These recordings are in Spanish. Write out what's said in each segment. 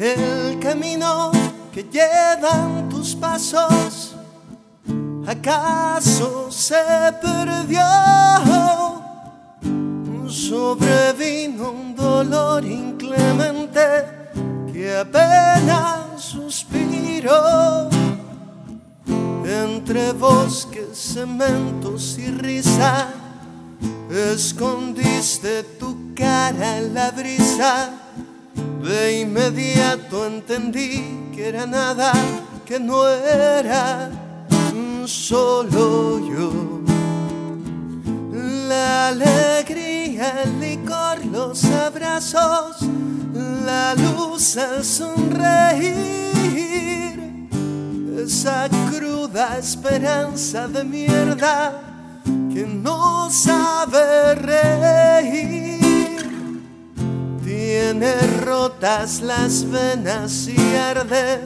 el camino que llevan tus pasos. ¿Acaso se perdió? Sobrevino un dolor inclemente que apenas suspiró. Entre bosques, cementos y risa, escondiste tu cara en la brisa. Inmediato entendí que era nada, que no era solo yo. La alegría, el licor, los abrazos, la luz al sonreír, esa cruda esperanza de mierda que no sabe reír. Las venas y arde,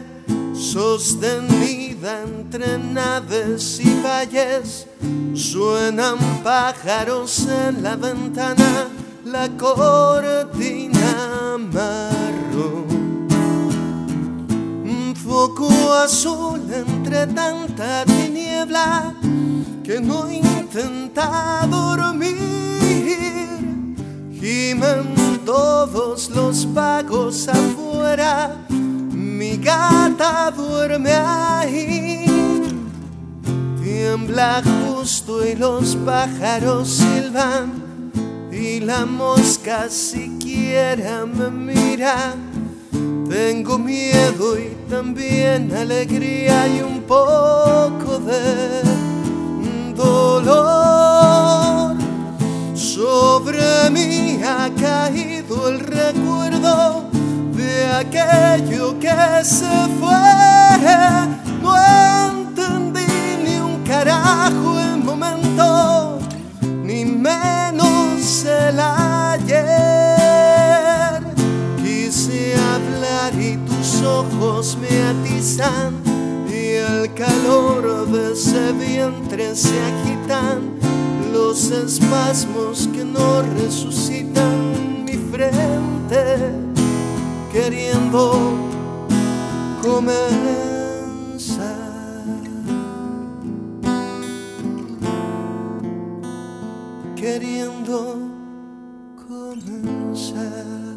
sostenida entre naves y valles. Suenan pájaros en la ventana, la cortina marrón. Un foco azul entre tanta tiniebla que no intenta dormir. Mi gata duerme ahí. Tiembla justo y los pájaros silban y la mosca siquiera me mira. Tengo miedo y también alegría y un poco de aquello que se fue. No entendí ni un carajo el momento, ni menos el ayer. Quise hablar y tus ojos me atizan y el calor de ese vientre se agitan los espasmos que no resucitan mi frente queriendo comenzar. Queriendo comenzar.